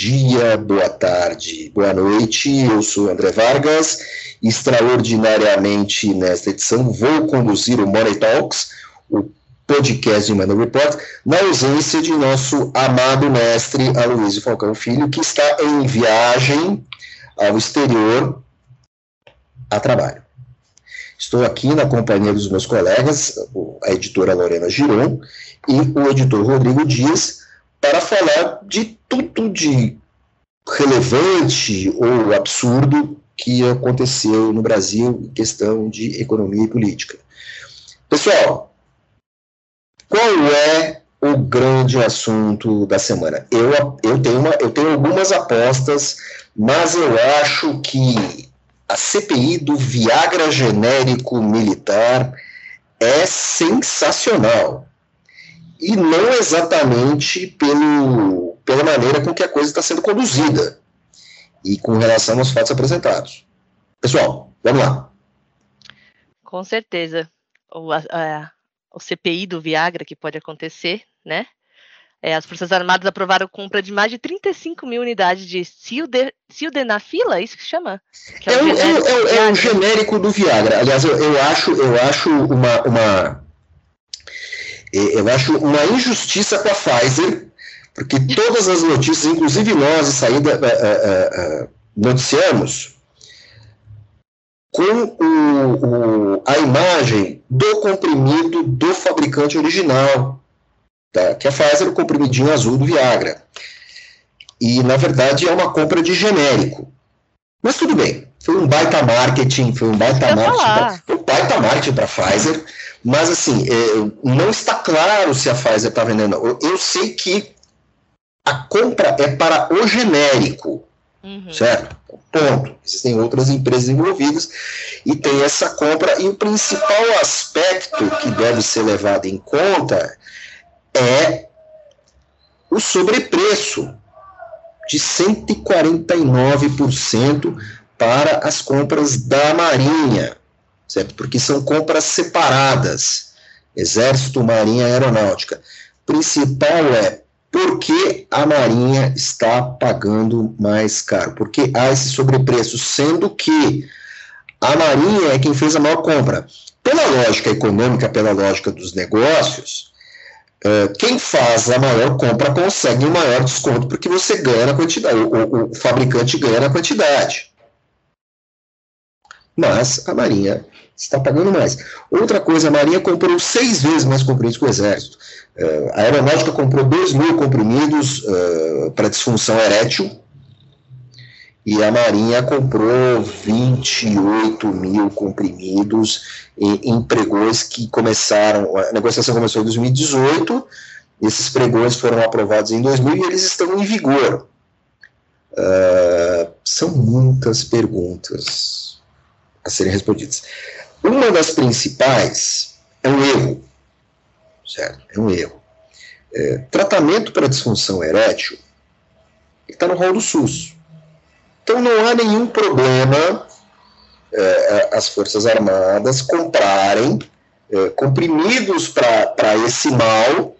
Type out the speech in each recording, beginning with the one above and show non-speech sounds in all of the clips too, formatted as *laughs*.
dia, boa tarde, boa noite. Eu sou André Vargas. Extraordinariamente, nesta edição, vou conduzir o Money Talks, o podcast de Money Report, na ausência de nosso amado mestre Aloysio Falcão Filho, que está em viagem ao exterior a trabalho. Estou aqui na companhia dos meus colegas, a editora Lorena Giron e o editor Rodrigo Dias, para falar de tudo de relevante ou absurdo que aconteceu no Brasil em questão de economia e política. Pessoal, qual é o grande assunto da semana? Eu, eu, tenho, uma, eu tenho algumas apostas, mas eu acho que a CPI do Viagra genérico militar é sensacional. E não exatamente pelo, pela maneira com que a coisa está sendo conduzida e com relação aos fatos apresentados. Pessoal, vamos lá. Com certeza. O, a, o CPI do Viagra que pode acontecer, né? É, as Forças Armadas aprovaram compra de mais de 35 mil unidades de sildenafila, é isso que chama? Que é, é, o é, é, o genérico do Viagra. Aliás, eu, eu, acho, eu acho uma, uma eu acho uma injustiça com a Pfizer, porque todas as notícias, inclusive nós, de saída, uh, uh, uh, noticiamos com o, o, a imagem do comprimido do fabricante original tá? que é a Pfizer, o comprimidinho azul do Viagra. E, na verdade, é uma compra de genérico. Mas tudo bem, foi um baita marketing, foi um baita marketing, foi um baita marketing para a Pfizer, mas assim, é, não está claro se a Pfizer está vendendo. Eu, eu, sei que a compra é para o genérico, uhum. certo? Ponto. Existem outras empresas envolvidas e tem essa compra, e o principal aspecto que deve ser levado em conta é o sobrepreço de 149% para as compras da Marinha, certo? Porque são compras separadas, Exército, Marinha Aeronáutica. O principal é por que a Marinha está pagando mais caro? Porque há esse sobrepreço, sendo que a Marinha é quem fez a maior compra. Pela lógica econômica, pela lógica dos negócios, Uh, quem faz a maior compra consegue um maior desconto porque você ganha na quantidade, o, o, o, fabricante ganha na quantidade. Mas a Marinha está pagando mais. Outra coisa, a Marinha comprou seis vezes mais comprimidos que o Exército. Uh, a Aeronáutica comprou 2 mil comprimidos uh, para disfunção erétil, e a Marinha comprou 28 mil comprimidos em, pregões que começaram, a negociação começou em 2018, esses pregões foram aprovados em 2000 e eles estão em vigor. Uh, são muitas perguntas a serem respondidas. Uma das principais é um erro, certo? É um erro. É, tratamento para disfunção erétil está no rol do SUS. Então não há nenhum problema é, as Forças Armadas comprarem é, comprimidos para esse mal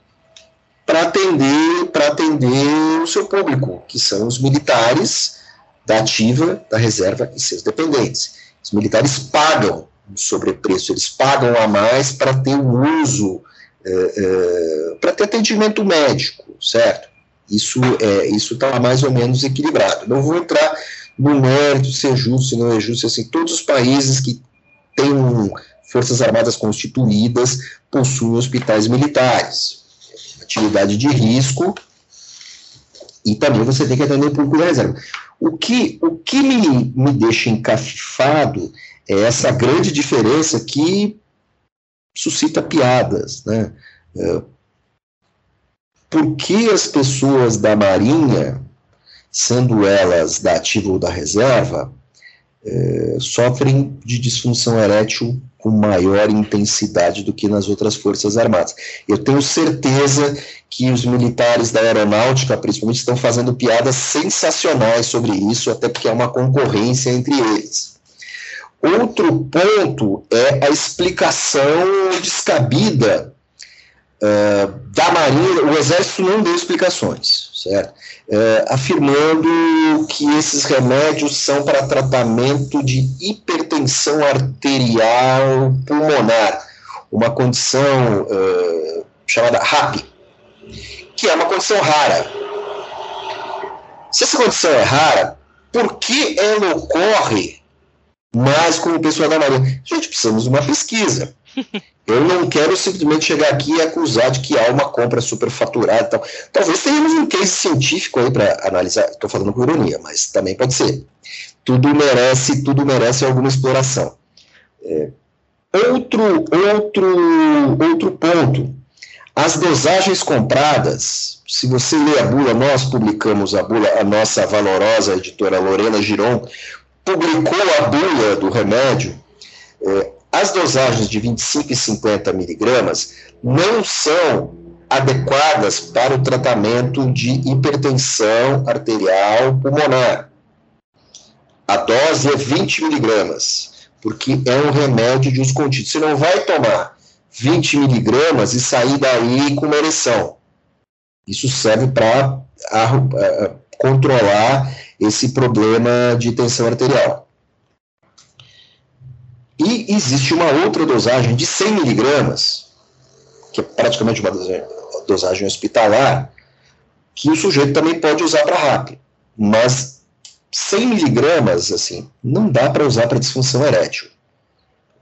para atender, para atender o seu público, que são os militares da ativa, da reserva e seus dependentes. Os militares pagam um sobrepreço, eles pagam a mais para ter o uso, é, é, para ter atendimento médico, certo? Isso é, isso está mais ou menos equilibrado. Não vou entrar no mérito se é justo, se não é justo, assim, todos os países que têm forças armadas constituídas possuem hospitais militares. Atividade de risco e também você tem que atender o público da reserva. O que, o que me, me deixa encafifado é essa grande diferença que suscita piadas, né? É, por que as pessoas da Marinha, sendo elas da ativa ou da reserva, é, sofrem de disfunção erétil com maior intensidade do que nas outras forças armadas. Eu tenho certeza que os militares da aeronáutica, principalmente, estão fazendo piadas sensacionais sobre isso, até porque é uma concorrência entre eles. Outro ponto é a explicação descabida uh, da Marinha, o Exército não deu explicações, certo? É, afirmando que esses remédios são para tratamento de hipertensão arterial pulmonar, uma condição é, chamada RAP, que é uma condição rara. Se essa condição é rara, por que ela ocorre mais com o pessoal da Marinha? Gente, precisamos de uma pesquisa. Eu não quero simplesmente chegar aqui e acusar de que há uma compra superfaturada e tal. Talvez tenhamos um case científico aí para analisar. Estou falando com ironia, mas também pode ser. Tudo merece, tudo merece alguma exploração. É, outro, outro, outro ponto. As dosagens compradas, se você lê a bula, nós publicamos a bula, a nossa valorosa editora Lorena Giron publicou a bula do remédio. É, as dosagens de 25 e 50 miligramas não são adequadas para o tratamento de hipertensão arterial pulmonar. A dose é 20 miligramas, porque é um remédio de uso contínuo. Você não vai tomar 20 miligramas e sair daí com uma ereção. Isso serve para controlar esse problema de tensão arterial. E existe uma outra dosagem de 100 miligramas, que é praticamente uma dosagem hospitalar, que o sujeito também pode usar para RAP. Mas 100 miligramas, assim, não dá para usar para disfunção erétil.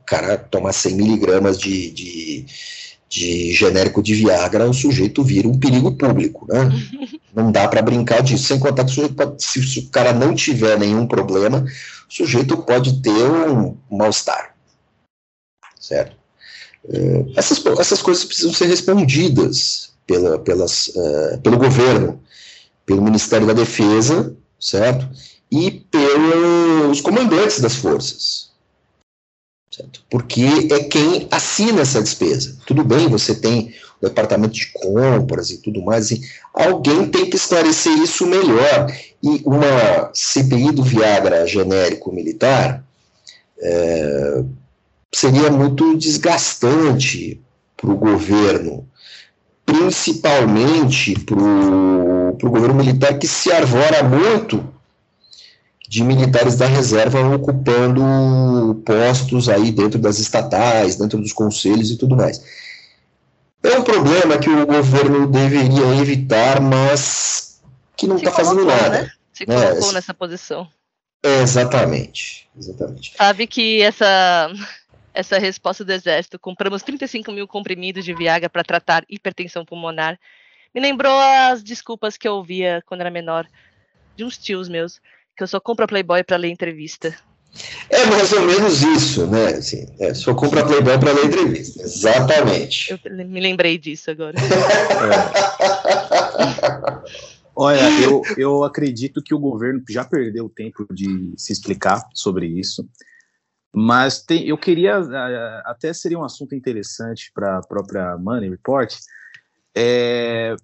O cara tomar 100 miligramas de, de, de genérico de Viagra, o sujeito vira um perigo público, né? *laughs* Não dá para brincar disso. Sem contar que o sujeito pode, se, se o cara não tiver nenhum problema, o sujeito pode ter um mal-estar. Certo? É, essas, essas coisas precisam ser respondidas pela, pelas, uh, pelo governo, pelo Ministério da Defesa, certo? E pelos comandantes das forças. Certo? Porque é quem assina essa despesa. Tudo bem, você tem departamento de compras e tudo mais, assim, alguém tem que esclarecer isso melhor. E uma CPI do Viagra genérico militar é, seria muito desgastante para o governo, principalmente para o governo militar que se arvora muito de militares da reserva ocupando postos aí dentro das estatais, dentro dos conselhos e tudo mais. É um problema que o governo deveria evitar, mas que não está fazendo nada. Né? Se colocou é, nessa posição. Exatamente, exatamente. Sabe que essa essa resposta do Exército, compramos 35 mil comprimidos de Viagra para tratar hipertensão pulmonar, me lembrou as desculpas que eu ouvia quando era menor, de uns tios meus, que eu só compro Playboy para ler entrevista. É mais ou menos isso, né? Assim, é, só compra Playboy para ler entrevista. Exatamente. Eu me lembrei disso agora. *laughs* é. Olha, eu, eu acredito que o governo já perdeu tempo de se explicar sobre isso. Mas tem, eu queria, até seria um assunto interessante para a própria Money Report, é,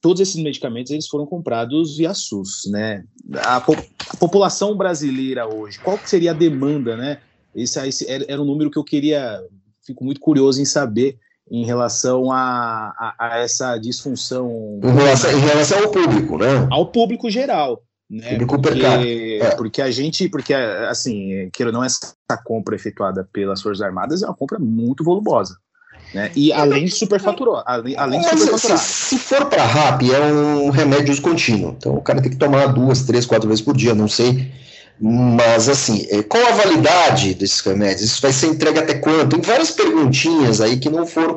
todos esses medicamentos eles foram comprados via SUS, né? A, po a população brasileira hoje, qual seria a demanda, né? Esse, esse era um número que eu queria, fico muito curioso em saber em relação a, a, a essa disfunção. Em relação, em relação ao público, né? Ao público geral né? Porque, é. porque a gente, porque assim, queira não essa compra efetuada pelas Forças Armadas é uma compra muito volumosa. Né? E além de superfaturou, além, além de superfaturar. Se, se for para RAP, é um remédio contínuo. Então o cara tem que tomar duas, três, quatro vezes por dia, não sei. Mas assim, é, qual a validade desses remédios? Isso vai ser entregue até quando? Tem várias perguntinhas aí que não foram,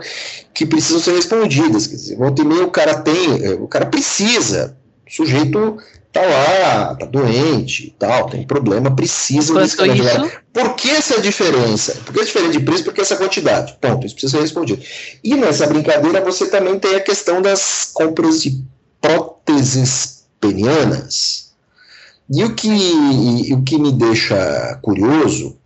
que precisam ser respondidas. Quer dizer, volta e meia o cara tem, é, o cara precisa. O sujeito tá lá, tá doente e tal, tem problema, precisa desse remédio. Isso... Por que essa diferença? Por que é diferente de preço? Porque essa quantidade. Ponto, isso precisa ser respondido. E nessa brincadeira você também tem a questão das compras de próteses penianas. E o que, o que me deixa curioso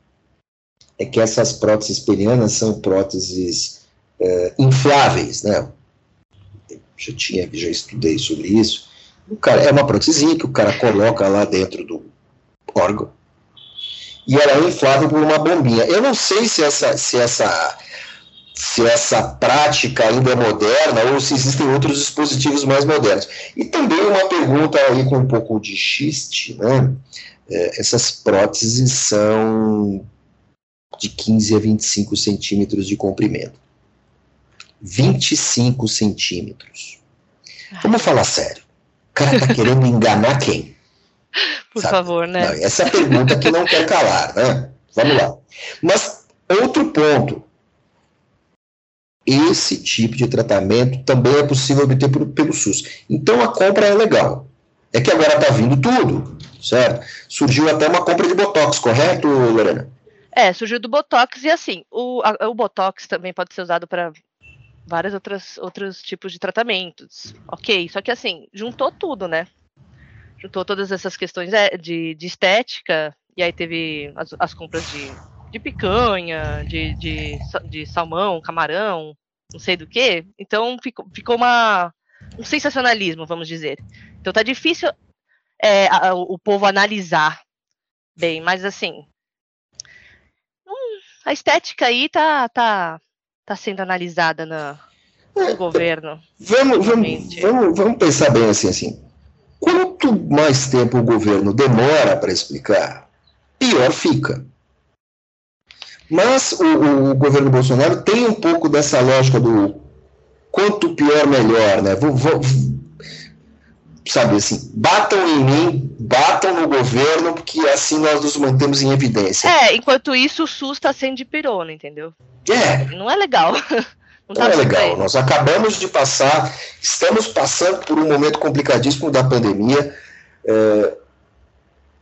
é que essas próteses penianas são próteses é, infláveis, né? Já tinha, já estudei sobre isso o cara, é uma prótesezinha que o cara coloca lá dentro do órgão e ela é inflável por uma bombinha. Eu não sei se essa, se essa se essa prática ainda é moderna ou se existem outros dispositivos mais modernos. E também uma pergunta aí com um pouco de xiste, né? É, essas próteses são de 15 a 25 centímetros de comprimento. 25 centímetros. Vamos falar sério. O cara tá querendo enganar quem? *laughs* Por Sabe? favor, né? Não, essa é a pergunta que não quer calar, né? Vamos lá. Mas outro ponto. Esse tipo de tratamento também é possível obter por, pelo SUS. Então a compra é legal. É que agora está vindo tudo, certo? Surgiu até uma compra de Botox, correto, Lorena? É, surgiu do Botox e assim, o, a, o Botox também pode ser usado para vários outros, outros tipos de tratamentos. Ok, só que assim, juntou tudo, né? Juntou todas essas questões é, de, de estética, e aí teve as, as compras de, de picanha, de, de, de, salmão, camarão, não sei do que. Então ficou, ficou uma, um sensacionalismo, vamos dizer. Então tá difícil é, a, o povo analisar bem, mas assim. Hum, a estética aí tá, tá, está sendo analisada na, no é, governo? Vamos, vamos, vamos, vamos pensar bem assim, assim. Quanto mais tempo o governo demora para explicar, pior fica. Mas o, o, governo Bolsonaro tem um pouco dessa lógica do quanto pior, melhor, né? Vou, vou, sabe assim, batam em mim, batam no governo, porque assim nós nos mantemos em evidência. É, enquanto isso o SUS está sendo de pirona, entendeu? É. Não é legal. *laughs* Não, tá não é legal. Nós acabamos de passar, estamos passando por um momento complicadíssimo da pandemia, é,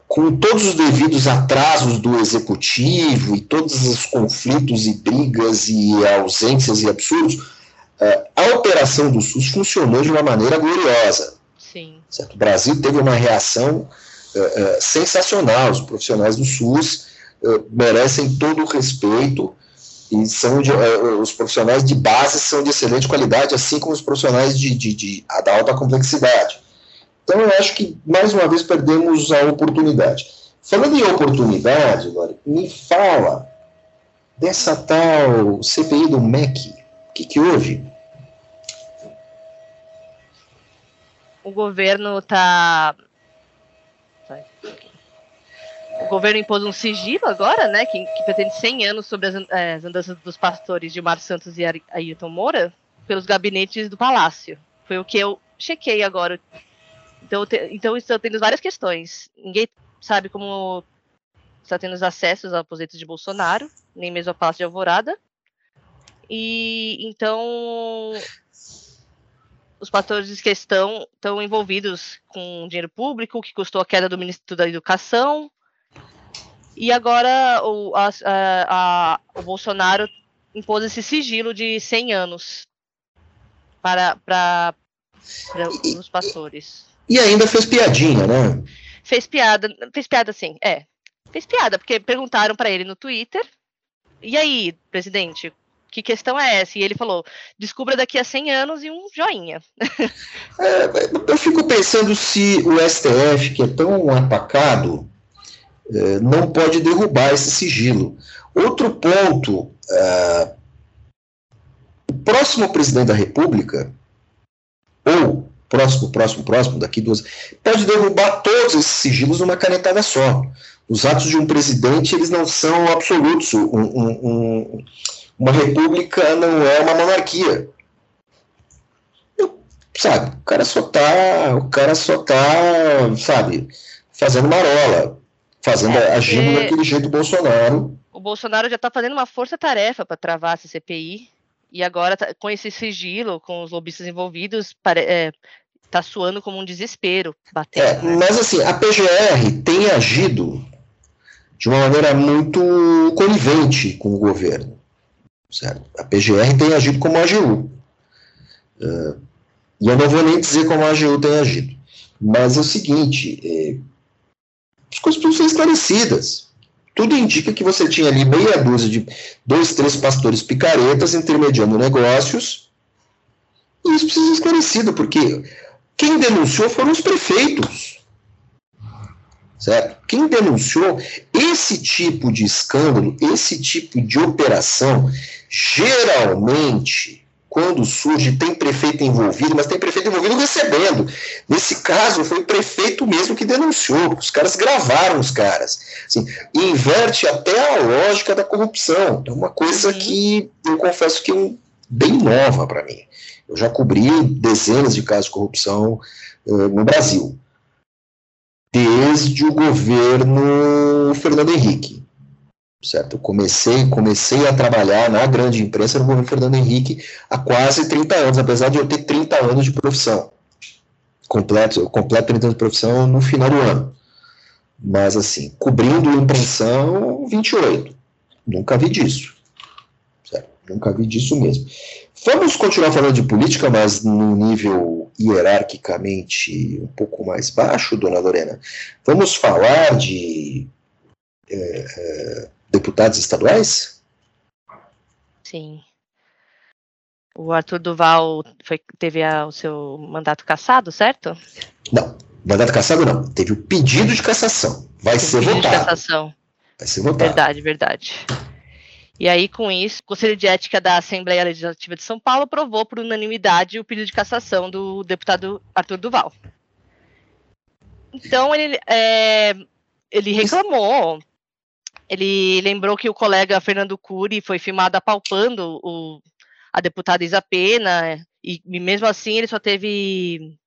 com todos os devidos atrasos do executivo e todos os conflitos e brigas e ausências e absurdos, é, a operação do SUS funcionou de uma maneira gloriosa. Sim. Certo? O Brasil teve uma reação é, é sensacional. Os profissionais do SUS é, merecem todo o respeito e são de, os profissionais de base são de excelente qualidade, assim como os profissionais de, de, de, da alta complexidade. Então, eu acho que, mais uma vez, perdemos a oportunidade. Falando em oportunidade, me fala dessa tal CPI do MEC. O que, que houve? O governo está o governo impôs um sigilo agora, né, que, que pretende 100 anos sobre as, é, as andanças dos pastores Gilmar Santos e Ayrton Moura pelos gabinetes do Palácio. Foi o que eu chequei agora. Então, te, então estou tendo várias questões. Ninguém sabe como está tendo os acessos ao aposento de Bolsonaro, nem mesmo ao Palácio de Alvorada. E então os pastores que estão, estão envolvidos com dinheiro público, que custou a queda do ministro da Educação, e agora o, a, a, o Bolsonaro impôs esse sigilo de 100 anos para, para, para os pastores. E ainda fez piadinha, né? Fez piada, fez piada sim, é. Fez piada, porque perguntaram para ele no Twitter, e aí, presidente, que questão é essa? E ele falou, descubra daqui a 100 anos e um joinha. *laughs* É, eu fico pensando se o STF, que é tão atacado, é, não pode derrubar esse sigilo. Outro ponto: é, o próximo presidente da República, ou próximo, próximo, próximo, daqui duas, pode derrubar todos esses sigilos numa canetada só. Os atos de um presidente eles não são absolutos. Um, um, um, uma república não é uma monarquia. sabe, o cara só tá, o cara só tá, sabe, fazendo marola fazendo, é, agindo daquele jeito Bolsonaro. O Bolsonaro já está fazendo uma força-tarefa para travar essa CPI, e agora, tá, com esse sigilo, com os lobistas envolvidos, está é, tá suando como um desespero. Batendo, é, né? Mas assim, a PGR tem agido de uma maneira muito conivente com o governo. Certo? A PGR tem agido como a AGU. Uh, e eu não vou nem dizer como a AGU tem agido. Mas é o seguinte, é, as coisas precisam ser esclarecidas. Tudo indica que você tinha ali meia dúzia de dois, três pastores picaretas intermediando negócios. E isso precisa ser esclarecido, porque quem denunciou foram os prefeitos. certo? Quem denunciou esse tipo de escândalo, esse tipo de operação, geralmente, quando surge, tem prefeito envolvido, mas tem prefeito envolvido recebendo. Nesse caso, foi o prefeito mesmo que denunciou, os caras gravaram os caras. Assim, inverte até a lógica da corrupção. É uma coisa uhum. que eu confesso que é bem nova para mim. Eu já cobri dezenas de casos de corrupção uh, no Brasil desde o governo Fernando Henrique. Certo? Eu comecei, comecei a trabalhar na grande imprensa no governo Fernando Henrique há quase 30 anos, apesar de eu ter 30 anos de profissão. Completo, eu completo 30 anos de profissão no final do ano. Mas, assim, cobrindo impressão, 28. Nunca vi disso. Certo? Nunca vi disso mesmo. Vamos continuar falando de política, mas no nível hierarquicamente um pouco mais baixo, dona Lorena. Vamos falar de é, deputados estaduais? Sim. O Arthur Duval foi, teve a, o seu mandato cassado, certo? Não, mandato cassado não. Teve o pedido de cassação. Vai ser votado. De cassação. Vai ser votado. Verdade, verdade. E aí, com isso, o Conselho de Ética da Assembleia Legislativa de São Paulo aprovou por unanimidade o pedido de cassação do deputado Arthur Duval. Então, ele, é, ele reclamou, ele lembrou que o colega Fernando Cury foi filmado apalpando o, a deputada Isa Pena, e, e mesmo assim ele só teve,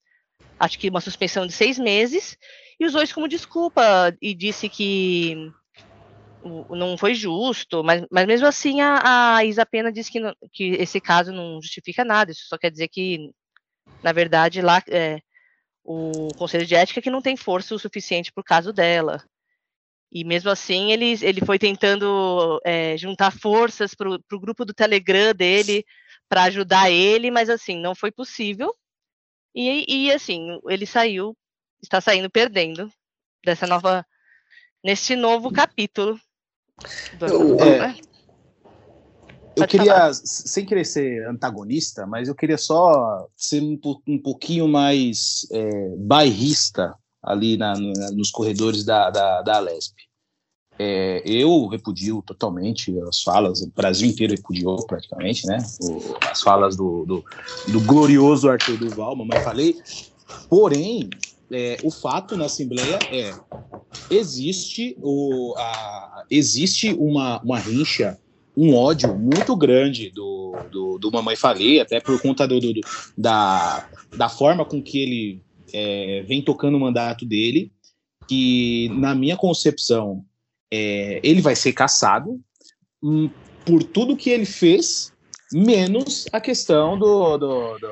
acho que uma suspensão de seis meses, e usou isso como desculpa, e disse que não foi justo, mas, mas mesmo assim a, a Isa Pena disse que, não, que esse caso não justifica nada, isso só quer dizer que, na verdade, lá é, o Conselho de Ética que não tem força o suficiente para o caso dela. E mesmo assim ele, ele foi tentando é, juntar forças para o grupo do Telegram dele para ajudar ele, mas assim, não foi possível. E, e assim, ele saiu, está saindo perdendo dessa nova, nesse novo capítulo eu, é, eu queria, falar. sem querer ser antagonista, mas eu queria só ser um, um pouquinho mais é, bairrista ali na, no, nos corredores da, da, da. É, eu repudio totalmente as falas, o Brasil inteiro repudiou praticamente, né? O, as falas do, do, do, glorioso Arthur Duval, mamãe falei. Porém, é, o fato na Assembleia é existe o a, existe uma, uma rincha um ódio muito grande do, do, do Mamãe Falei, até por conta do, do, da, da forma com que ele é, vem tocando o mandato dele, que, na minha concepção, é, ele vai ser caçado hum, por tudo que ele fez, menos a questão do, do, do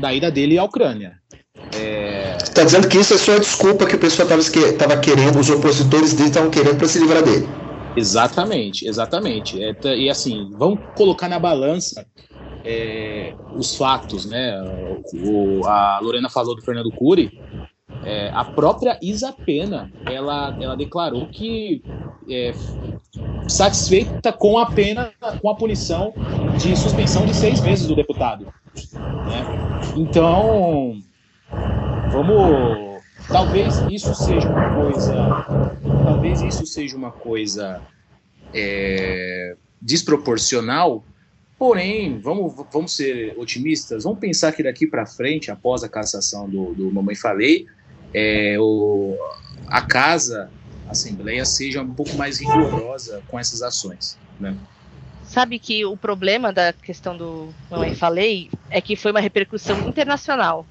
da ida dele à Ucrânia. É... Está dizendo que isso é só a desculpa que o pessoal estava querendo, os opositores dele estavam querendo para se livrar dele. Exatamente, exatamente. É, e assim, vamos colocar na balança é, os fatos, né? O, a Lorena falou do Fernando Cury. É, a própria Isa Pena, ela, ela declarou que é, satisfeita com a pena, com a punição de suspensão de seis meses do deputado. Né? Então, Vamos. Talvez isso seja uma coisa. Talvez isso seja uma coisa é, desproporcional. Porém, vamos, vamos ser otimistas. Vamos pensar que daqui para frente, após a cassação do, do Mamãe Falei, é, o, a casa, a Assembleia, seja um pouco mais rigorosa com essas ações. Né? Sabe que o problema da questão do Mamãe Falei é que foi uma repercussão internacional.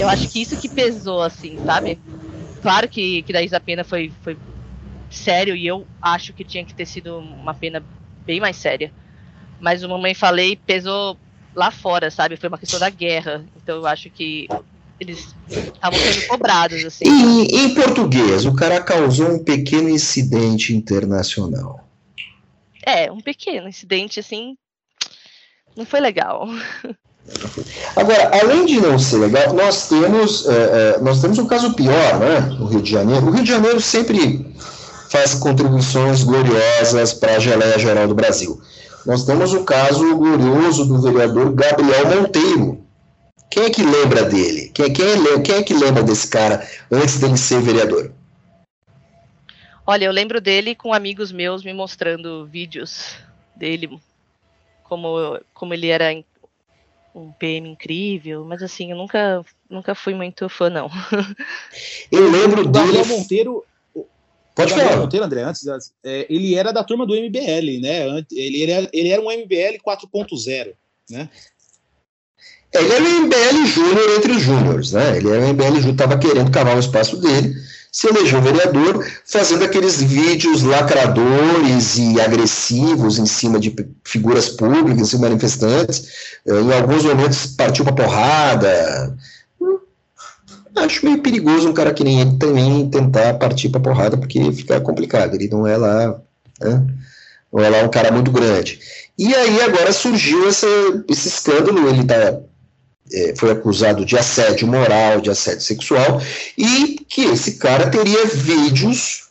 Eu acho que isso que pesou, assim, sabe? Claro que, que da Isa Pena foi, foi sério e eu acho que tinha que ter sido uma pena bem mais séria. Mas o Mamãe Falei pesou lá fora, sabe? Foi uma questão da guerra. Então eu acho que eles estavam sendo cobrados, assim. E, em português, o cara causou um pequeno incidente internacional. É, um pequeno incidente, assim, não foi legal. Agora, além de não ser legal, nós temos, é, é, nós temos um caso pior, né, no Rio de Janeiro. O Rio de Janeiro sempre faz contribuições gloriosas para a geleia geral do Brasil. Nós temos o caso glorioso do vereador Gabriel Monteiro. Quem é que lembra dele? Quem, quem, é, quem é que lembra desse cara antes dele ser vereador? Olha, eu lembro dele com amigos meus me mostrando vídeos dele, como, como ele era um PM incrível, mas assim, eu nunca, nunca fui muito fã, não. Eu lembro O dele. Gabriel Monteiro, Pode falar. Monteiro, André, antes, é, ele era da turma do MBL, né? Ele era, ele era um MBL 4.0, né? Ele era o MBL Júnior entre os Júniors, né? Ele era o MBL Júnior, estava querendo cavar o espaço dele, se elegeu vereador, fazendo aqueles vídeos lacradores e agressivos em cima de figuras públicas e manifestantes. Eh, Em alguns momentos partiu para porrada. Acho meio perigoso um cara que nem ele também tentar partir para porrada, porque fica complicado. Ele não é lá, né? não é lá um cara muito grande. E aí agora surgiu essa, esse escândalo, ele tá, é, foi acusado de assédio moral, de assédio sexual, e que esse cara teria vídeos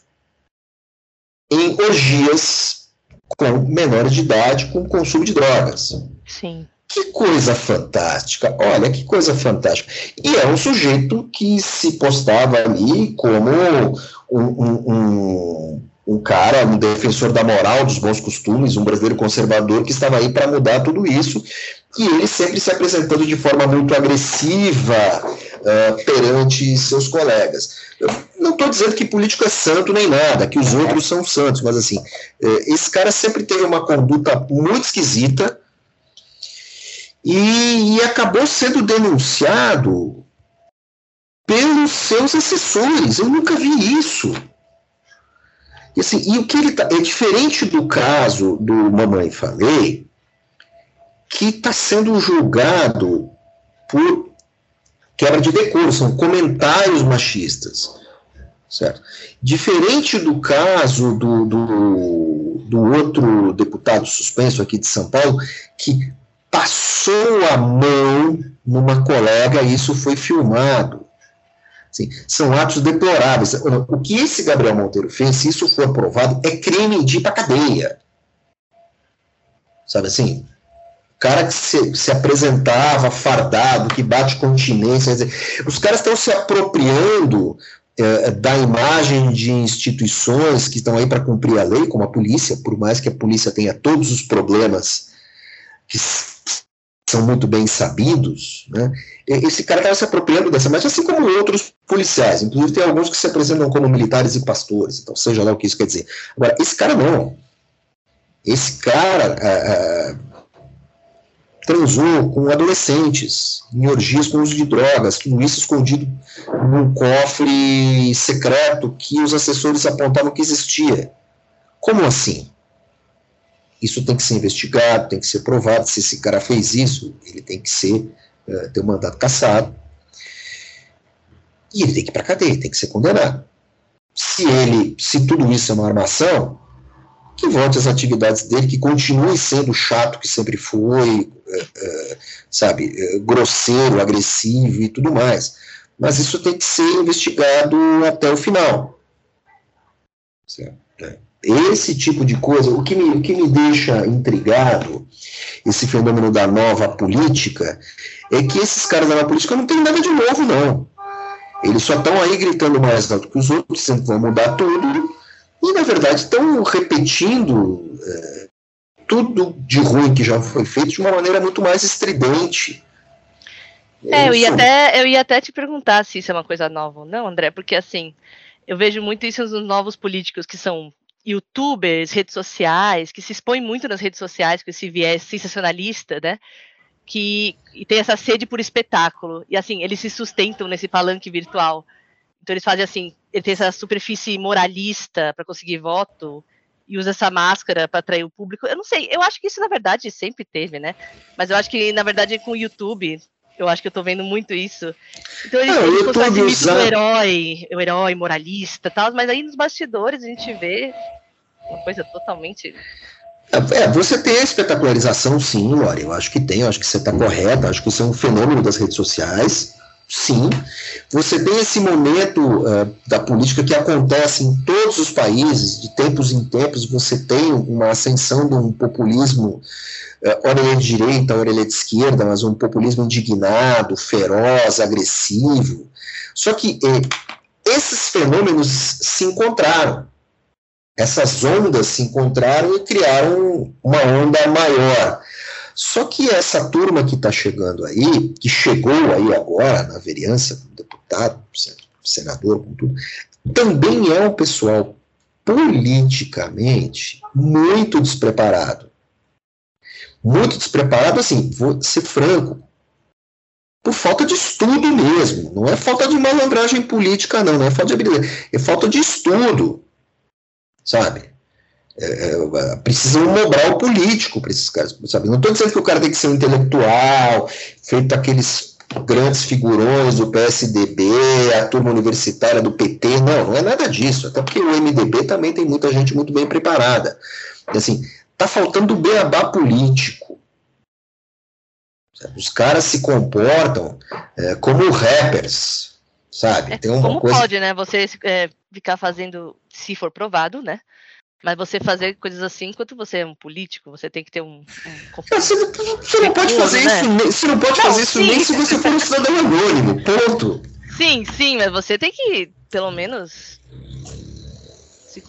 em orgias com menores de idade com consumo de drogas. Sim. Que coisa fantástica, olha que coisa fantástica. E é um sujeito que se postava ali como um, um, um, um cara, um defensor da moral, dos bons costumes, um brasileiro conservador que estava aí para mudar tudo isso. E ele sempre se apresentando de forma muito agressiva uh, perante seus colegas. Eu não estou dizendo que político é santo nem nada, que os outros são santos, mas assim, esse cara sempre teve uma conduta muito esquisita e, e acabou sendo denunciado pelos seus assessores. Eu nunca vi isso. E, assim, e o que ele tá, é diferente do caso do Mamãe Falei, que está sendo julgado por quebra de decoro, são comentários machistas. Certo? Diferente do caso do, do, do outro deputado suspenso aqui de São Paulo, que passou a mão numa colega e isso foi filmado. Assim, são atos deploráveis. O que esse Gabriel Monteiro fez, se isso for aprovado, é crime de ir para cadeia. Sabe assim? Cara que se, se apresentava fardado, que bate continência. Dizer, os caras estão se apropriando é, da imagem de instituições que estão aí para cumprir a lei, como a polícia, por mais que a polícia tenha todos os problemas que são muito bem sabidos, né? esse cara estava se apropriando dessa imagem, assim como outros policiais, inclusive tem alguns que se apresentam como militares e pastores, então seja lá o que isso quer dizer. Agora, esse cara não. Esse cara ah, ah, transou com adolescentes, em orgias com uso de drogas, tudo isso escondido num cofre secreto que os assessores apontavam que existia. Como assim? Isso tem que ser investigado, tem que ser provado. Se esse cara fez isso, ele tem que ser uh, ter um mandato cassado. E ele tem que ir para cadeia, tem que ser condenado. Se ele, se tudo isso é uma armação, que volte às atividades dele, que continue sendo chato que sempre foi, uh, uh, sabe, grosseiro, agressivo e tudo mais. Mas isso tem que ser investigado até o final. Certo? É esse tipo de coisa, o que, me, o que me deixa intrigado, esse fenômeno da nova política, é que esses caras da nova política não tem nada de novo, não. Eles só estão aí gritando mais alto que os outros, dizendo que vão mudar tudo, e na verdade estão repetindo é, tudo de ruim que já foi feito de uma maneira muito mais estridente. É, eu ia, até, eu ia até te perguntar se isso é uma coisa nova ou não, André, porque assim, eu vejo muito isso nos novos políticos que são youtubers, redes sociais, que se expõem muito nas redes sociais com esse viés sensacionalista, né? Que e tem essa sede por espetáculo. E assim, eles se sustentam nesse palanque virtual. Então eles fazem assim, ele tem essa superfície moralista para conseguir voto e usa essa máscara para atrair o público. Eu não sei, eu acho que isso na verdade sempre teve, né? Mas eu acho que na verdade com o YouTube eu acho que eu tô vendo muito isso. Então eles, Não, mito do usando- herói, o herói moralista tal, mas aí nos bastidores a gente vê uma coisa totalmente. É, você tem a espetacularização, sim, Lore. Eu acho que tem, eu acho que você está correta, acho que isso é um fenômeno das redes sociais, sim. Você tem esse momento eh, da política que acontece em todos os países, de tempos em tempos, você tem uma ascensão de um populismo, eh, ora ele é de direita, é de esquerda, mas um populismo indignado, feroz, agressivo. Só que eh, esses fenômenos se encontraram. essas ondas se encontraram e criaram uma onda maior. Só que essa turma que está chegando aí, que chegou aí agora na vereança, deputado, senador, com tudo, também é um pessoal politicamente muito despreparado. Muito despreparado, assim, vou ser franco, por falta de estudo mesmo. Não é falta de malandragem política, não, não é falta de habilidade, é falta de estudo, sabe? É, é, precisa um mobral político para esses caras, sabe? Não estou dizendo que o cara tem que ser um intelectual, feito aqueles grandes figurões do PSDB, a turma universitária do PT, não, não é nada disso, até porque o MDB também tem muita gente muito bem preparada. Assim, tá faltando beabá político. Os caras se comportam é, como rappers, sabe? É, tem uma como coisa... pode, né? Você é, ficar fazendo, se for provado, né? Mas você fazer coisas assim, enquanto você é um político, você tem que ter um. um você, você, não pode fazer né? isso, você não pode não, fazer isso nem se você for um cidadão anônimo, ponto. Sim, sim, mas você tem que, pelo menos, se,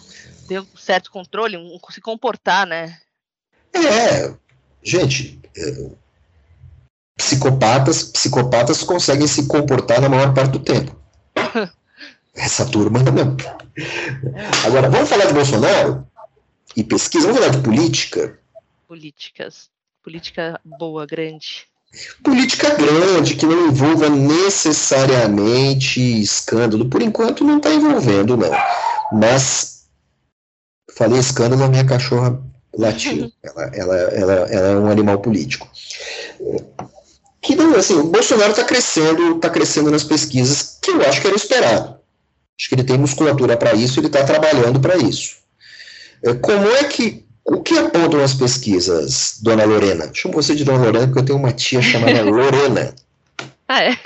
ter um certo controle, um, se comportar, né? É, gente, é, psicopatas, psicopatas conseguem se comportar na maior parte do tempo. *laughs* Essa turma não. Agora, vamos falar de Bolsonaro e pesquisa, vamos falar de política. Políticas. Política boa, grande. Política grande, que não envolva necessariamente escândalo. Por enquanto não está envolvendo, não. Mas falei escândalo, a minha cachorra latiu. *laughs* ela, ela, ela, ela é um animal político. Que não, assim, o Bolsonaro está crescendo, está crescendo nas pesquisas, que eu acho que era esperado. Acho que ele tem musculatura para isso, ele está trabalhando para isso. É, como é que. O que apontam as pesquisas, dona Lorena? Chamo você de dona Lorena porque eu tenho uma tia chamada *laughs* Lorena. Ah, é?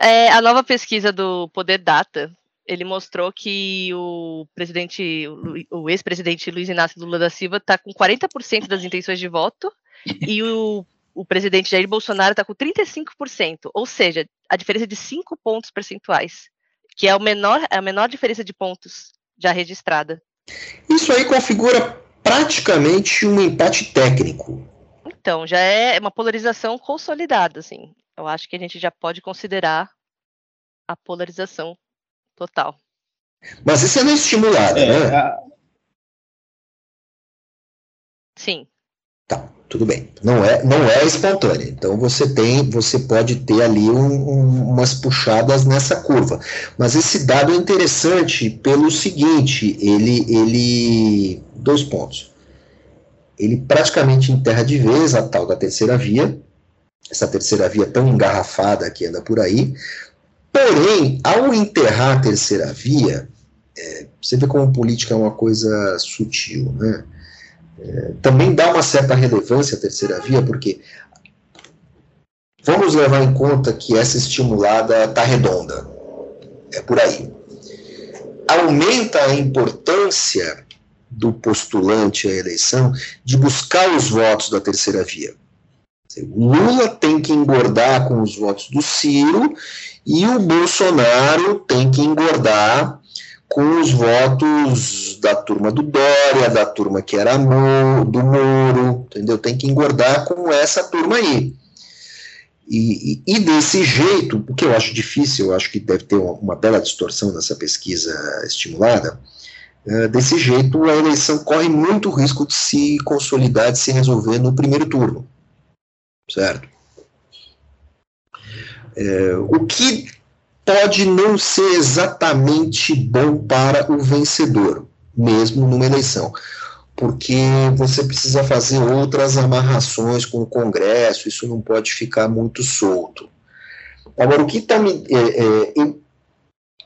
é? A nova pesquisa do Poder Data, ele mostrou que o presidente, o ex-presidente Luiz Inácio Lula da Silva está com 40% das intenções de voto e o o presidente Jair Bolsonaro está com 35%, ou seja, a diferença de 5 pontos percentuais, que é o menor, a menor diferença de pontos já registrada. Isso aí configura praticamente um empate técnico. Então, já é uma polarização consolidada, assim. Eu acho que a gente já pode considerar a polarização total. Mas isso é não estimulada, é, né? A... Sim. Tá tudo bem. Não é, não é espontânea. Então você tem, você pode ter ali um, um, umas puxadas nessa curva. Mas esse dado é interessante pelo seguinte, ele, ele, dois pontos. Ele praticamente enterra de vez a tal da terceira via, essa terceira via tão engarrafada que anda por aí. Porém, ao enterrar a terceira via, é, você vê como política é uma coisa sutil, né? Também dá uma certa relevância à terceira via, porque vamos levar em conta que essa estimulada está redonda. É por aí. Aumenta a importância do postulante à eleição de buscar os votos da terceira via. Lula tem que engordar com os votos do Ciro e o Bolsonaro tem que engordar com os votos da turma do Dória, da turma que era do Moro, entendeu? Tem que engordar com essa turma aí. E, e, e, desse jeito, o que eu acho difícil, eu acho que deve ter uma, uma bela distorção nessa pesquisa estimulada, uh, desse jeito a eleição corre muito risco de se consolidar, de se resolver no primeiro turno. Certo? É, o que pode não ser exatamente bom para o vencedor, mesmo numa eleição, porque você precisa fazer outras amarrações com o Congresso, isso não pode ficar muito solto. Agora, o que está me. É, é,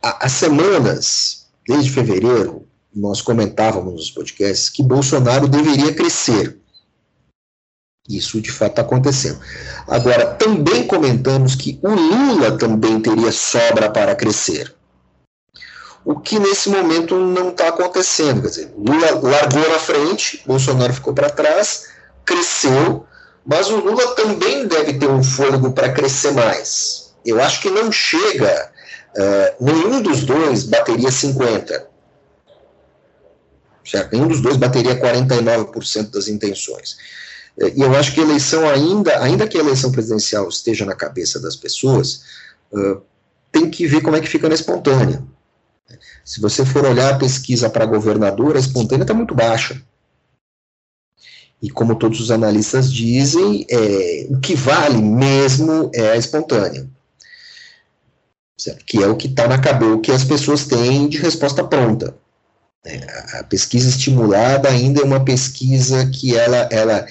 há semanas, desde fevereiro, nós comentávamos nos podcasts que Bolsonaro deveria crescer. Isso de fato está acontecendo. Agora, também comentamos que o Lula também teria sobra para crescer. O que nesse momento não está acontecendo. Quer dizer, Lula largou na frente, Bolsonaro ficou para trás, cresceu, mas o Lula também deve ter um fôlego para crescer mais. Eu acho que não chega, uh, nenhum dos dois bateria 50. certo? Nenhum dos dois bateria 49% das intenções. É, e eu acho que a eleição ainda, ainda que a eleição presidencial esteja na cabeça das pessoas, uh, tem que ver como é que fica na espontânea. Se você for olhar a pesquisa para governador, a espontânea está muito baixa. E como todos os analistas dizem, é, o que vale mesmo é a espontânea. Certo? Que é o que está na cabeça, o que as pessoas têm de resposta pronta. É, a pesquisa estimulada ainda é uma pesquisa que ela, ela,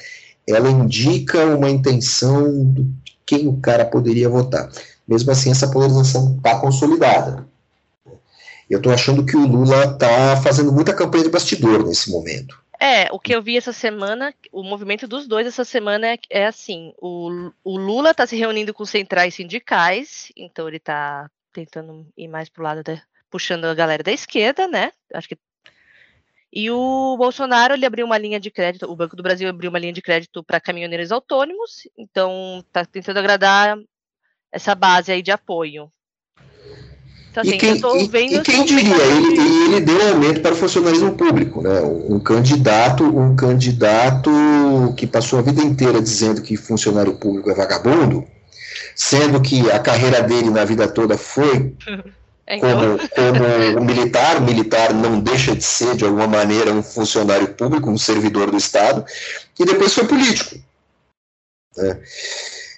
ela indica uma intenção de quem o cara poderia votar. Mesmo assim, essa polarização está consolidada. Eu estou achando que o Lula está fazendo muita campanha de bastidor nesse momento. É, o que eu vi essa semana, o movimento dos dois essa semana é, é assim: o, o Lula está se reunindo com centrais sindicais, então ele está tentando ir mais para o lado da, puxando a galera da esquerda, né? Acho que e o Bolsonaro ele abriu uma linha de crédito, o Banco do Brasil abriu uma linha de crédito para caminhoneiros autônomos, então está tentando agradar essa base aí de apoio. Então, assim, e quem, e, e quem diria, ele, ele deu aumento para o funcionalismo público, né? Um candidato, um candidato que passou a vida inteira dizendo que funcionário público é vagabundo, sendo que a carreira dele na vida toda foi *laughs* então. como, como um militar, o militar não deixa de ser, de alguma maneira, um funcionário público, um servidor do Estado, e depois foi político. Né?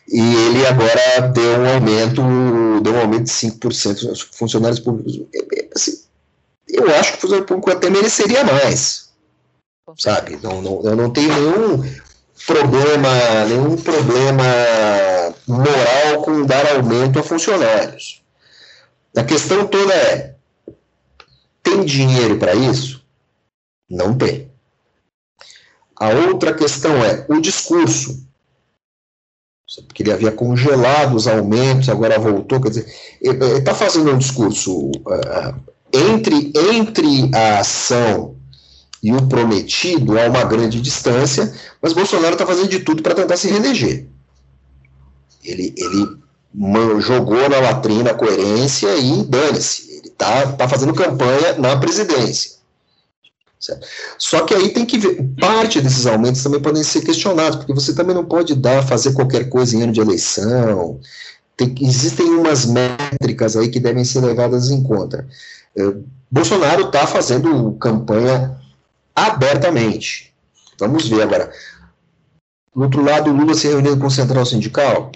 e ele agora deu um aumento, deu um aumento de 5% aos funcionários públicos. É, é, assim, eu acho que o funcionário público até mereceria mais, sabe? Não, não, eu não tenho nenhum problema, nenhum problema moral com dar aumento a funcionários. A questão toda é, tem dinheiro para isso? Não tem. A outra questão é o discurso porque ele havia congelado os aumentos, agora voltou, quer dizer, ele está fazendo um discurso uh, entre, entre a ação e o prometido há uma grande distância, mas Bolsonaro está fazendo de tudo para tentar se reeleger. Ele, ele jogou na latrina a coerência e dane-se, ele está tá fazendo campanha na presidência. Certo? Só que aí tem que ver, parte desses aumentos também podem ser questionados, porque você também não pode dar, fazer qualquer coisa em ano de eleição. Tem, existem umas métricas aí que devem ser levadas em conta. É, Bolsonaro está fazendo campanha abertamente. Vamos ver agora. Do outro lado, Lula se reunindo com o Central Sindical.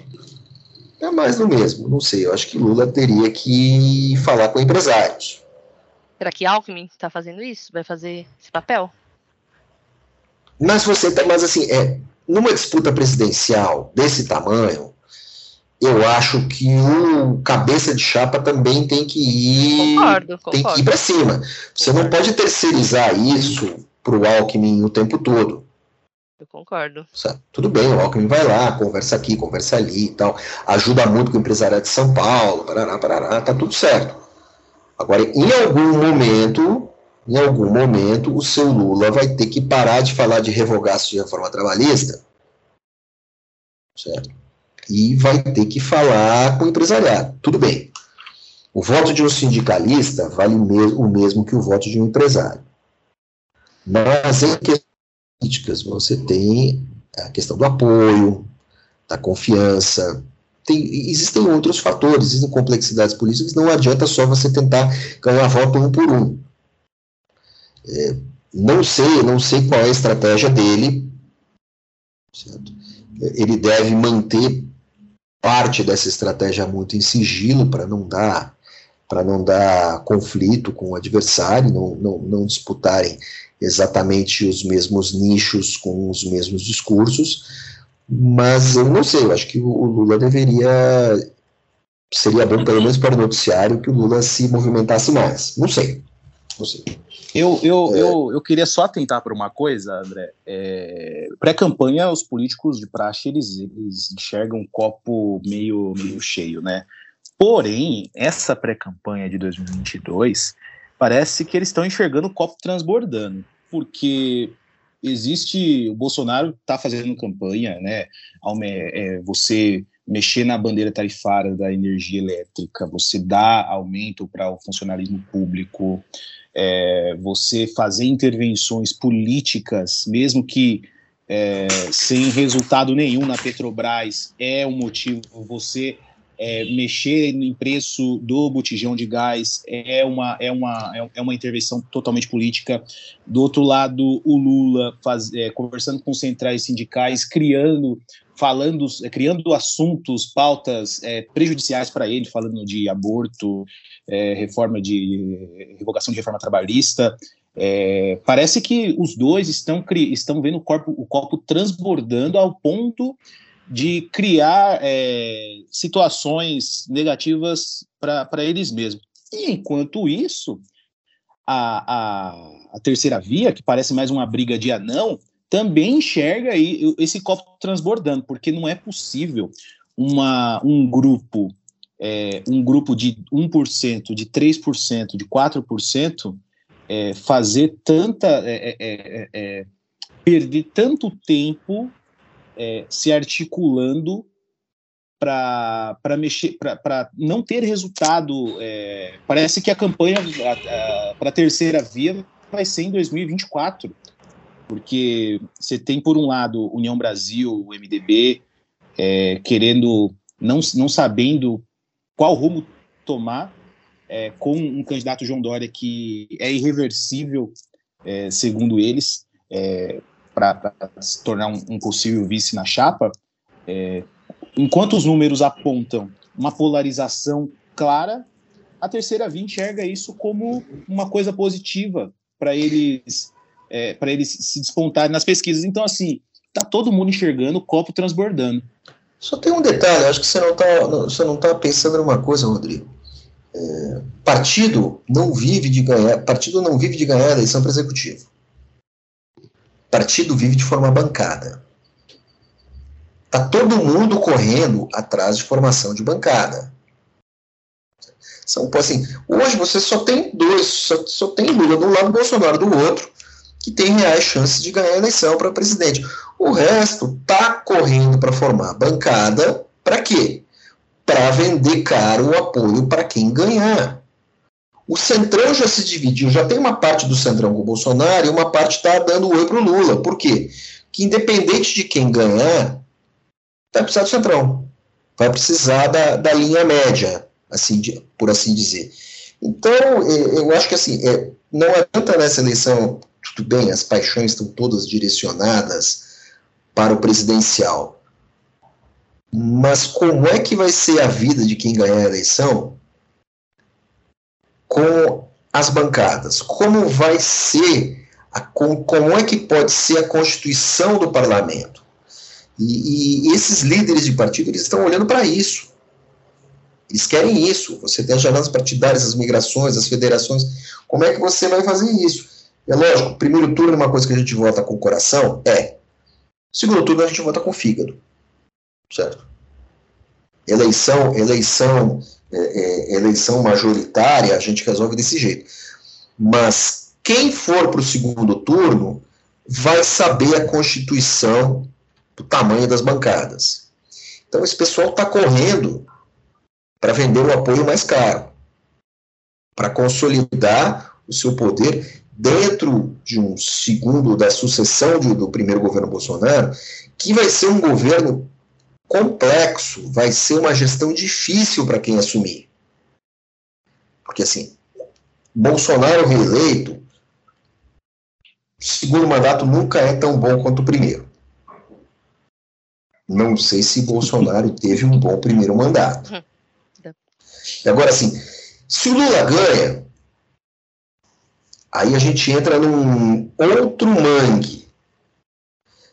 É mais do mesmo, não sei. Eu acho que Lula teria que falar com empresários Será que Alckmin está fazendo isso? Vai fazer esse papel? Mas você tá, mas assim, é, numa disputa presidencial desse tamanho, eu acho que o cabeça de chapa também tem que ir, concordo, concordo. tem que ir para cima. Você concordo. não pode terceirizar isso para o Alckmin o tempo todo. Eu concordo. Tudo bem, o Alckmin vai lá, conversa aqui, conversa ali e tal, ajuda muito com o empresariado de São Paulo, parará, parará, tá tudo certo. Agora, em algum momento, em algum momento, o seu Lula vai ter que parar de falar de revogaço de reforma trabalhista, certo? E vai ter que falar com o empresariado. Tudo bem. O voto de um sindicalista vale o mesmo que o voto de um empresário. Mas em questões políticas, você tem a questão do apoio, da confiança, tem, existem outros fatores, existem complexidades políticas, não adianta só você tentar ganhar voto um por um. É, não sei, não sei qual é a estratégia dele, certo? Ele deve manter parte dessa estratégia muito em sigilo para não dar para não dar conflito com o adversário, não, não, não disputarem exatamente os mesmos nichos com os mesmos discursos, mas eu não sei, eu acho que o Lula deveria. Seria bom, pelo menos para o noticiário, que o Lula se movimentasse mais. Não sei. Não sei. Eu, eu, é... eu, eu queria só atentar para uma coisa, André. É, Pré-campanha, os políticos de praxe, eles, eles enxergam um copo meio, meio cheio, né? Porém, essa pré-campanha de 2022, parece que eles estão enxergando o copo transbordando. Porque existe o Bolsonaro está fazendo campanha, né? É, você mexer na bandeira tarifária da energia elétrica, você dá aumento para o funcionalismo público, é, você fazer intervenções políticas, mesmo que é, sem resultado nenhum na Petrobras, é um motivo. Você é, mexer no preço do botijão de gás é uma, é, uma, é, é uma intervenção totalmente política. Do outro lado, o Lula faz, é, conversando com centrais sindicais, criando, falando, é, criando assuntos, pautas é, prejudiciais para ele, falando de aborto, é, reforma de revogação de reforma trabalhista. parece que os dois estão, estão vendo o, corpo, o copo transbordando ao ponto de criar é, situações negativas para eles mesmos. E enquanto isso, a, a, a, terceira via, que parece mais uma briga de anão, também enxerga aí esse copo transbordando, porque não é possível uma, um grupo, é, um grupo de 1%, de 3%, de 4%, é, fazer tanta. É, é, é, é, perder tanto tempo é, se articulando para mexer, para não ter resultado. É, parece que a campanha para a terceira via vai ser em 2024, porque você tem por um lado União Brasil, o MDB, é, querendo, não, não sabendo qual rumo tomar, é, com um candidato João Dória que é irreversível, é, segundo eles. Para se tornar um, um, possível vice na chapa, é, enquanto os números apontam uma polarização clara, a terceira via enxerga isso como uma coisa positiva para eles é, para eles se despontarem nas pesquisas. Então, assim, tá todo mundo enxergando o copo transbordando. Só tem um detalhe, acho que você não está você não tá pensando numa coisa, Rodrigo. É, partido não vive de ganhar, partido não vive de ganhar a eleição para executivo partido vive de forma bancada. Tá todo mundo correndo atrás de formação de bancada. São, assim, hoje você só tem dois, só, só tem Lula de um lado Bolsonaro do outro, que tem reais chances de ganhar a eleição para presidente. O resto tá correndo para formar bancada, para quê? Para vender caro o apoio para quem ganhar. O Centrão já se dividiu, já tem uma parte do Centrão com o Bolsonaro e uma parte está dando oi para o Lula. Por quê? Que independente de quem ganhar, vai precisar do Centrão. Vai precisar da, da linha média, assim, de, por assim dizer. Então, é, eu acho que assim, é, não adianta nessa eleição, tudo bem, as paixões estão todas direcionadas para o presidencial. Mas como é que vai ser a vida de quem ganhar a eleição com as bancadas. Como vai ser, a, com, como é que pode ser a constituição do parlamento? E, e esses líderes de partido eles estão olhando para isso. Eles querem isso. Você tem as jornadas partidárias, as migrações, as federações. Como é que você vai fazer isso? É lógico, primeiro turno é uma coisa que a gente vota com o coração? É. Segundo turno a gente vota com o fígado. Certo? Eleição, eleição é, é, eleição majoritária, a gente resolve desse jeito. Mas quem for para o segundo turno vai saber a constituição do tamanho das bancadas. Então esse pessoal está correndo para vender o apoio mais caro, para consolidar o seu poder dentro de um segundo da sucessão de, do primeiro governo Bolsonaro, que vai ser um governo complexo, vai ser uma gestão difícil para quem assumir. Porque, assim, Bolsonaro reeleito, segundo mandato nunca é tão bom quanto o primeiro. Não sei se Bolsonaro teve um bom primeiro mandato. Uhum. Agora, assim, se o Lula ganha, aí a gente entra num outro mangue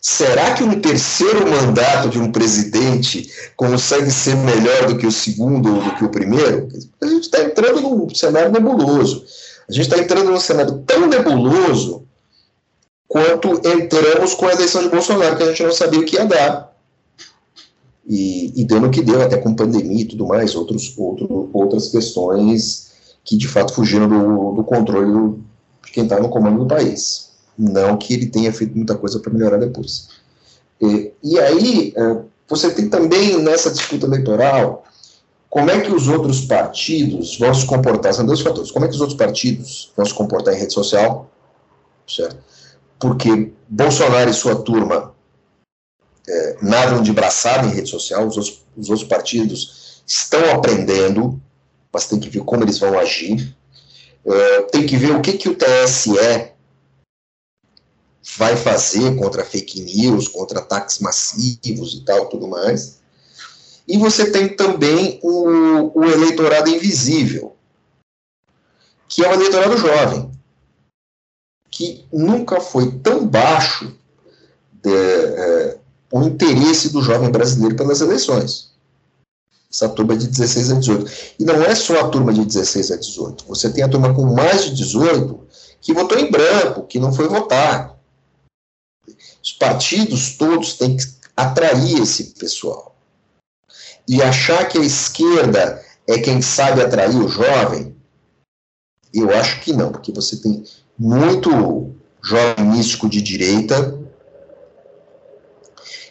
Será que um terceiro mandato de um presidente consegue ser melhor do que o segundo ou do que o primeiro? A gente está entrando num cenário nebuloso. A gente está entrando num cenário tão nebuloso quanto entramos com a eleição de Bolsonaro, que a gente não sabia o que ia dar. E, e deu no que deu, até com pandemia e tudo mais, outros, outro, outras questões que de fato fugiram do, do controle de quem está no comando do país. Não que ele tenha feito muita coisa para melhorar depois. E, e aí, é, você tem também nessa disputa eleitoral como é que os outros partidos vão se comportar? São dois fatores. Como é que os outros partidos vão se comportar em rede social? Certo? Porque Bolsonaro e sua turma é, nadam de braçada em rede social, os outros, os outros partidos estão aprendendo, mas tem que ver como eles vão agir. É, tem que ver o que, que o TSE vai fazer contra fake news, contra ataques massivos e tal, tudo mais. E você tem também o, o eleitorado invisível, que é o eleitorado jovem, que nunca foi tão baixo de, é, o interesse do jovem brasileiro pelas eleições. Essa turma de 16 a 18. E não é só a turma de 16 a 18. Você tem a turma com mais de 18 que votou em branco, que não foi votar. Os partidos todos têm que atrair esse pessoal. E achar que a esquerda é quem sabe atrair o jovem, eu acho que não, porque você tem muito jovem místico de direita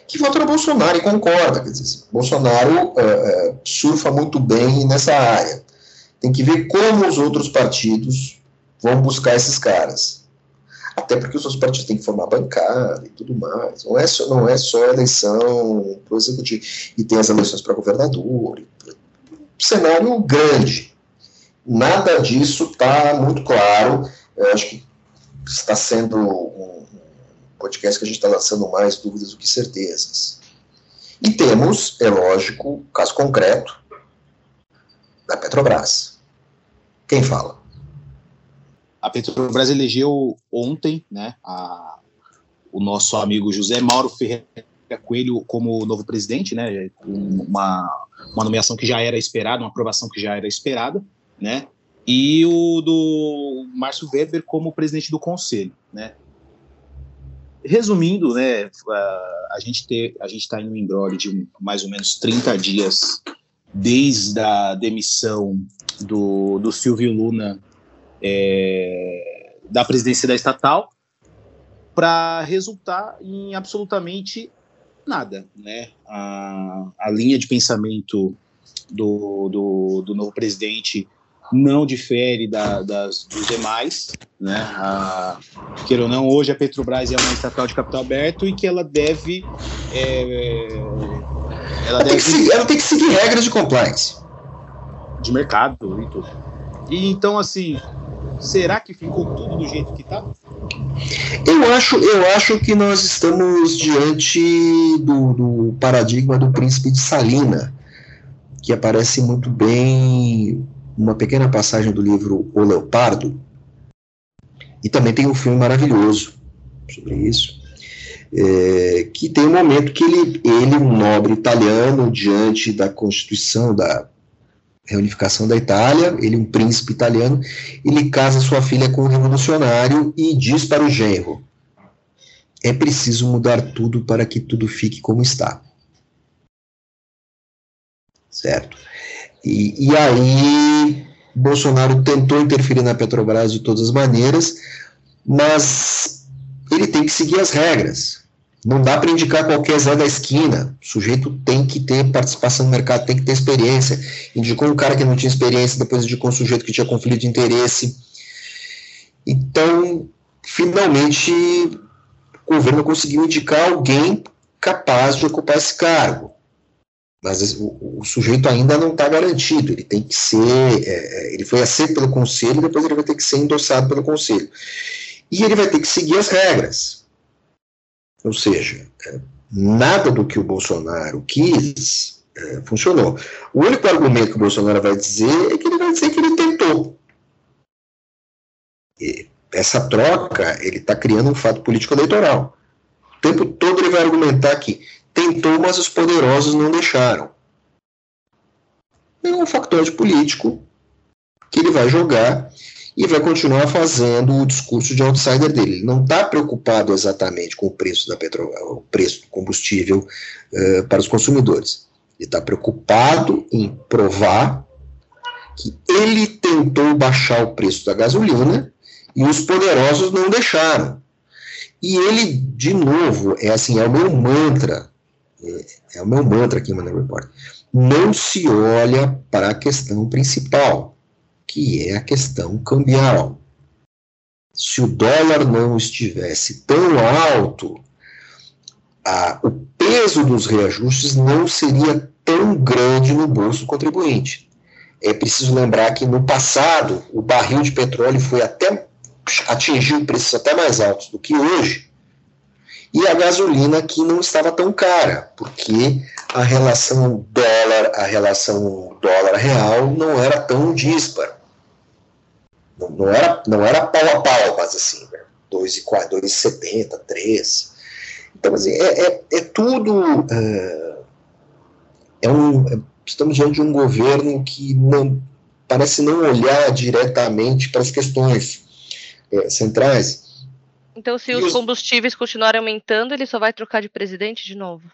que vota no Bolsonaro e concorda. Quer dizer, Bolsonaro uh, uh, surfa muito bem nessa área. Tem que ver como os outros partidos vão buscar esses caras. Até porque os outros partidos têm que formar bancada e tudo mais. Não é só, não é só eleição para o executivo. E tem as eleições para governador. Um cenário grande. Nada disso está muito claro. Eu acho que está sendo um podcast que a gente está lançando mais dúvidas do que certezas. E temos, é lógico, caso concreto da Petrobras. Quem fala? A Petrobras elegeu ontem né, a, o nosso amigo José Mauro Ferreira Coelho como novo presidente, né, uma, uma nomeação que já era esperada, uma aprovação que já era esperada, né, e o do Márcio Weber como presidente do conselho, né. Resumindo, né, a gente ter, a gente está em um embrólio de mais ou menos 30 dias desde a demissão do, do Silvio Luna é, da presidência da estatal para resultar em absolutamente nada, né? A, a linha de pensamento do, do, do novo presidente não difere da, das, dos demais, né? A, queira ou não, hoje a Petrobras é uma estatal de capital aberto e que ela deve. É, ela, ela, deve... Tem seguir, ela, Tem que seguir, regras de compliance. De mercado e tudo. E então, assim, Será que ficou tudo do jeito que está? Eu acho, eu acho que nós estamos diante do, do paradigma do príncipe de Salina, que aparece muito bem uma pequena passagem do livro O Leopardo, e também tem um filme maravilhoso sobre isso, é, que tem um momento que ele, ele, um nobre italiano, diante da constituição da reunificação da Itália, ele um príncipe italiano, ele casa sua filha com um revolucionário e diz para o genro: é preciso mudar tudo para que tudo fique como está. Certo? E, e aí, Bolsonaro tentou interferir na Petrobras de todas as maneiras, mas ele tem que seguir as regras. Não dá para indicar qualquer Zé da esquina. O sujeito tem que ter participação no mercado, tem que ter experiência. Indicou um cara que não tinha experiência, depois indicou um sujeito que tinha conflito de interesse. Então, finalmente, o governo conseguiu indicar alguém capaz de ocupar esse cargo. Mas o, o sujeito ainda não está garantido. Ele tem que ser. É, é, ele foi aceito pelo conselho, depois ele vai ter que ser endossado pelo conselho. E ele vai ter que seguir as regras. Ou seja, é, nada do que o Bolsonaro quis é, funcionou. O único argumento que o Bolsonaro vai dizer é que ele vai dizer que ele tentou. E essa troca, ele está criando um fato político eleitoral. O tempo todo ele vai argumentar que tentou, mas os poderosos não deixaram. É um factor político que ele vai jogar e vai continuar fazendo o discurso de outsider dele. Ele não está preocupado exatamente com o preço da petro, o preço do combustível uh, para os consumidores. Ele está preocupado em provar que ele tentou baixar o preço da gasolina e os poderosos não deixaram. E ele, de novo, é assim, é o meu mantra, é, é o meu mantra aqui, Mano Report. não se olha para a questão principal, que é a questão cambial. Se o dólar não estivesse tão alto, a, o peso dos reajustes não seria tão grande no bolso do contribuinte. É preciso lembrar que no passado o barril de petróleo foi até atingiu preços até mais altos do que hoje, e a gasolina que não estava tão cara, porque a relação dólar, a relação dólar real não era tão dispara. Não, não, era, não era pau a pau, mas assim, 2,70, 3. Então, assim, é, é, é tudo. É, é um, estamos diante de um governo que não, parece não olhar diretamente para as questões é, centrais. Então, se os combustíveis continuarem aumentando, ele só vai trocar de presidente de novo?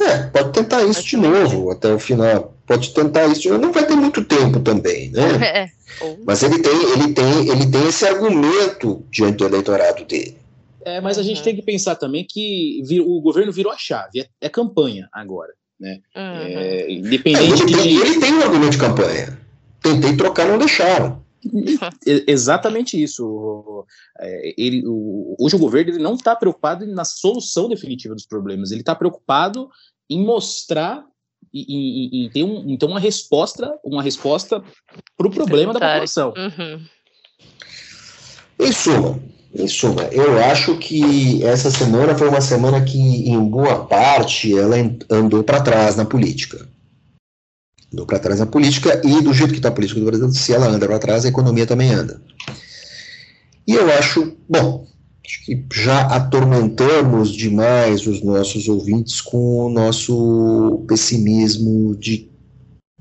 É, pode tentar isso de novo até o final. Pode tentar isso de novo. Não vai ter muito tempo também, né? *laughs* É. Mas ele tem, ele tem, ele tem esse argumento diante do eleitorado dele. É, mas a gente uhum. tem que pensar também que vir, o governo virou a chave, é, é campanha agora, né? Uhum. É, independente é, ele, de... tem, ele tem um argumento de campanha. Tentei trocar, não deixaram. *laughs* Exatamente isso. É, ele, o, hoje o governo ele não está preocupado na solução definitiva dos problemas, ele está preocupado em mostrar e, ter um, então uma resposta, uma resposta para o problema da população. Uhum. Em suma, em suma, eu acho que essa semana foi uma semana que, em boa parte, ela andou para trás na política andou para trás na política e do jeito que está a política do Brasil, se ela anda para trás, a economia também anda. E eu acho, bom, acho que já atormentamos demais os nossos ouvintes com o nosso pessimismo de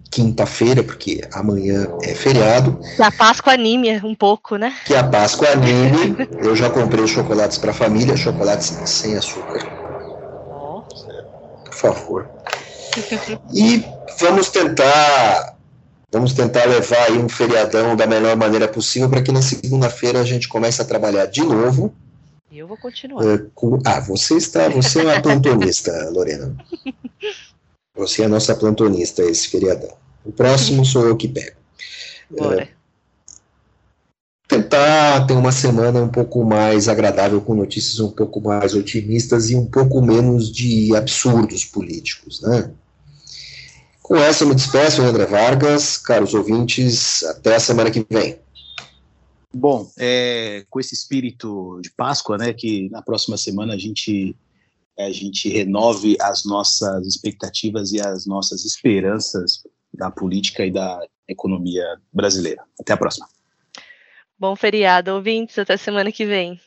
quinta-feira, porque amanhã é feriado. Que a Páscoa anime um pouco, né? Que a Páscoa anime. Eu já comprei os chocolates para a família, chocolates sem açúcar. Oh. Por favor. E vamos tentar vamos tentar levar aí um feriadão da melhor maneira possível para que na segunda-feira a gente comece a trabalhar de novo. E eu vou continuar. Uh, com, ah, você está, você é uma plantonista, *laughs* Lorena. Você é a nossa plantonista esse feriadão. O próximo *laughs* sou eu que pego. Bora. Uh, tentar ter uma semana um pouco mais agradável, com notícias um pouco mais otimistas e um pouco menos de absurdos políticos, né? Com essa eu me despeço, André Vargas, caros ouvintes, até a semana que vem. Bom, é, com esse espírito de Páscoa, né, que na próxima semana a gente a gente renove as nossas expectativas e as nossas esperanças da política e da economia brasileira. Até a próxima. Bom feriado, ouvintes. Até semana que vem.